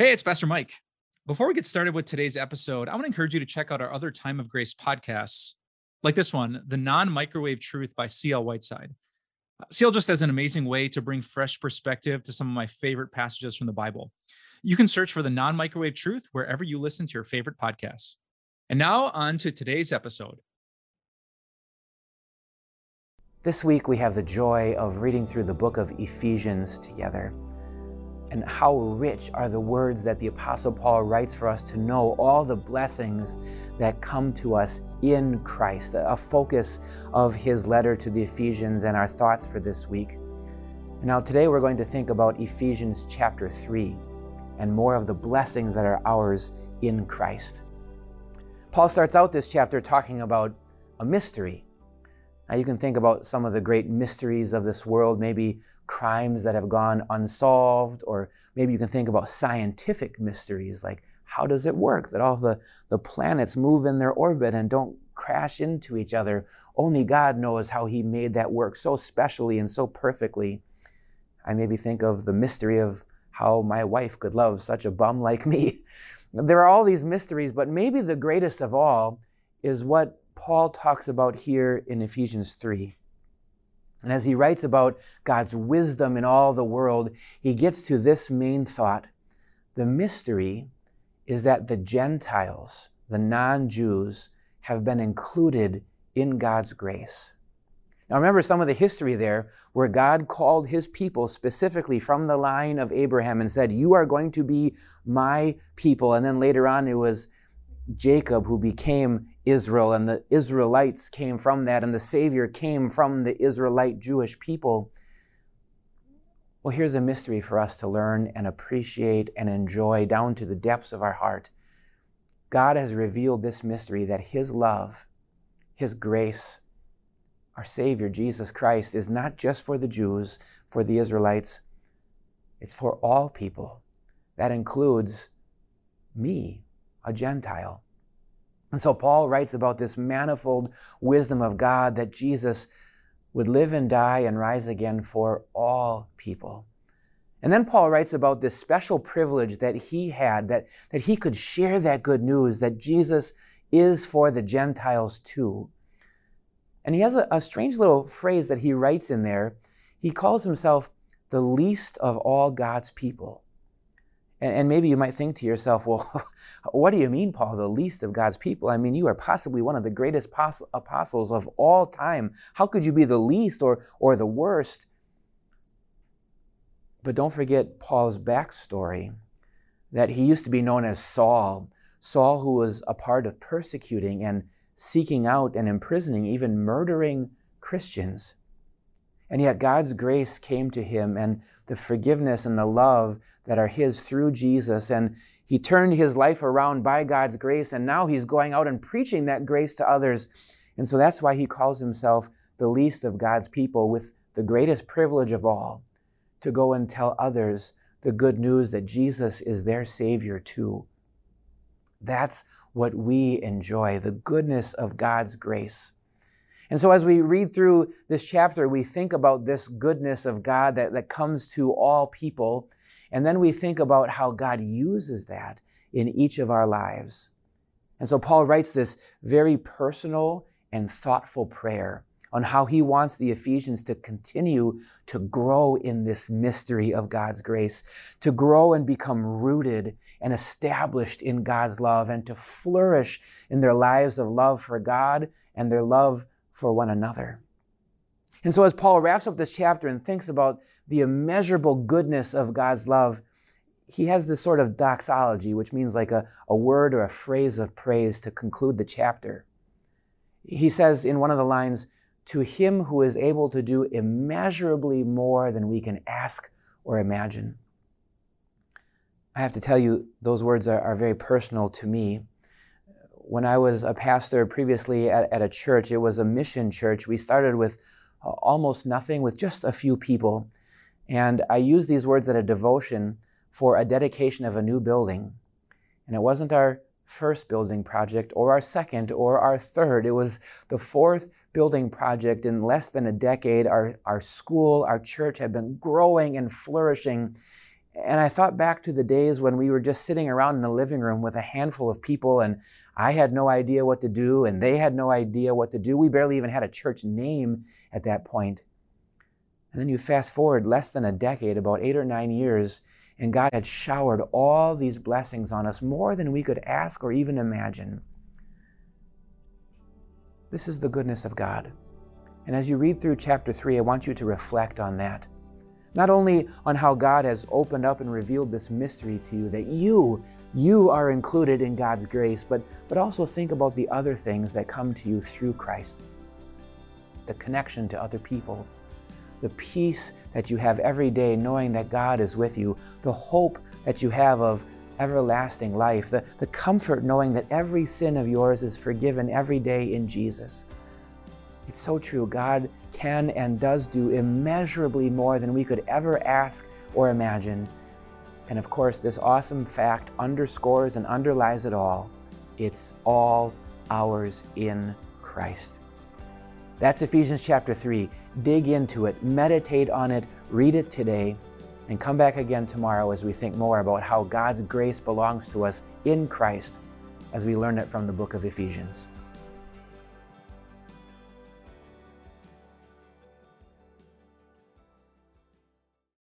Hey, it's Pastor Mike. Before we get started with today's episode, I want to encourage you to check out our other Time of Grace podcasts, like this one, The Non Microwave Truth by C.L. Whiteside. Uh, CL just has an amazing way to bring fresh perspective to some of my favorite passages from the Bible. You can search for the non microwave truth wherever you listen to your favorite podcasts. And now, on to today's episode. This week, we have the joy of reading through the book of Ephesians together. And how rich are the words that the Apostle Paul writes for us to know all the blessings that come to us in Christ, a focus of his letter to the Ephesians and our thoughts for this week. Now, today we're going to think about Ephesians chapter 3 and more of the blessings that are ours in Christ. Paul starts out this chapter talking about a mystery. Now, you can think about some of the great mysteries of this world, maybe crimes that have gone unsolved, or maybe you can think about scientific mysteries like how does it work that all the, the planets move in their orbit and don't crash into each other? Only God knows how He made that work so specially and so perfectly. I maybe think of the mystery of how my wife could love such a bum like me. There are all these mysteries, but maybe the greatest of all is what Paul talks about here in Ephesians 3. And as he writes about God's wisdom in all the world, he gets to this main thought. The mystery is that the Gentiles, the non Jews, have been included in God's grace. Now, remember some of the history there where God called his people specifically from the line of Abraham and said, You are going to be my people. And then later on, it was Jacob who became Israel, and the Israelites came from that, and the Savior came from the Israelite Jewish people. Well, here's a mystery for us to learn and appreciate and enjoy down to the depths of our heart. God has revealed this mystery that His love, His grace, our Savior, Jesus Christ, is not just for the Jews, for the Israelites, it's for all people. That includes me, a Gentile. And so Paul writes about this manifold wisdom of God that Jesus would live and die and rise again for all people. And then Paul writes about this special privilege that he had, that, that he could share that good news that Jesus is for the Gentiles too. And he has a, a strange little phrase that he writes in there. He calls himself the least of all God's people. And, and maybe you might think to yourself, well, what do you mean, Paul, the least of God's people? I mean, you are possibly one of the greatest apostles of all time. How could you be the least or, or the worst? But don't forget Paul's backstory that he used to be known as Saul, Saul, who was a part of persecuting and seeking out and imprisoning, even murdering Christians. And yet God's grace came to him and the forgiveness and the love that are his through Jesus. And he turned his life around by God's grace. And now he's going out and preaching that grace to others. And so that's why he calls himself the least of God's people with the greatest privilege of all to go and tell others the good news that Jesus is their Savior too. That's what we enjoy, the goodness of God's grace. And so, as we read through this chapter, we think about this goodness of God that, that comes to all people. And then we think about how God uses that in each of our lives. And so, Paul writes this very personal and thoughtful prayer on how he wants the Ephesians to continue to grow in this mystery of God's grace, to grow and become rooted and established in God's love, and to flourish in their lives of love for God and their love for one another. And so, as Paul wraps up this chapter and thinks about the immeasurable goodness of God's love, he has this sort of doxology, which means like a, a word or a phrase of praise to conclude the chapter. He says in one of the lines, To him who is able to do immeasurably more than we can ask or imagine. I have to tell you, those words are, are very personal to me when I was a pastor previously at, at, a church, it was a mission church. We started with uh, almost nothing, with just a few people. And I used these words at a devotion for a dedication of a new building. And it wasn't our first building project or our second or our third. It was the fourth building project in less than a decade. Our, our school, our church had been growing and flourishing. And I thought back to the days when we were just sitting around in the living room with a handful of people, and I had no idea what to do, and they had no idea what to do. We barely even had a church name at that point. And then you fast forward less than a decade, about eight or nine years, and God had showered all these blessings on us, more than we could ask or even imagine. This is the goodness of God. And as you read through chapter 3, I want you to reflect on that. Not only on how God has opened up and revealed this mystery to you, that you, you are included in God's grace, but, but also think about the other things that come to you through Christ. The connection to other people, the peace that you have every day knowing that God is with you, the hope that you have of everlasting life, the, the comfort knowing that every sin of yours is forgiven every day in Jesus. It's so true. God can and does do immeasurably more than we could ever ask or imagine. And of course, this awesome fact underscores and underlies it all. It's all ours in Christ. That's Ephesians chapter 3. Dig into it, meditate on it, read it today, and come back again tomorrow as we think more about how God's grace belongs to us in Christ as we learn it from the book of Ephesians.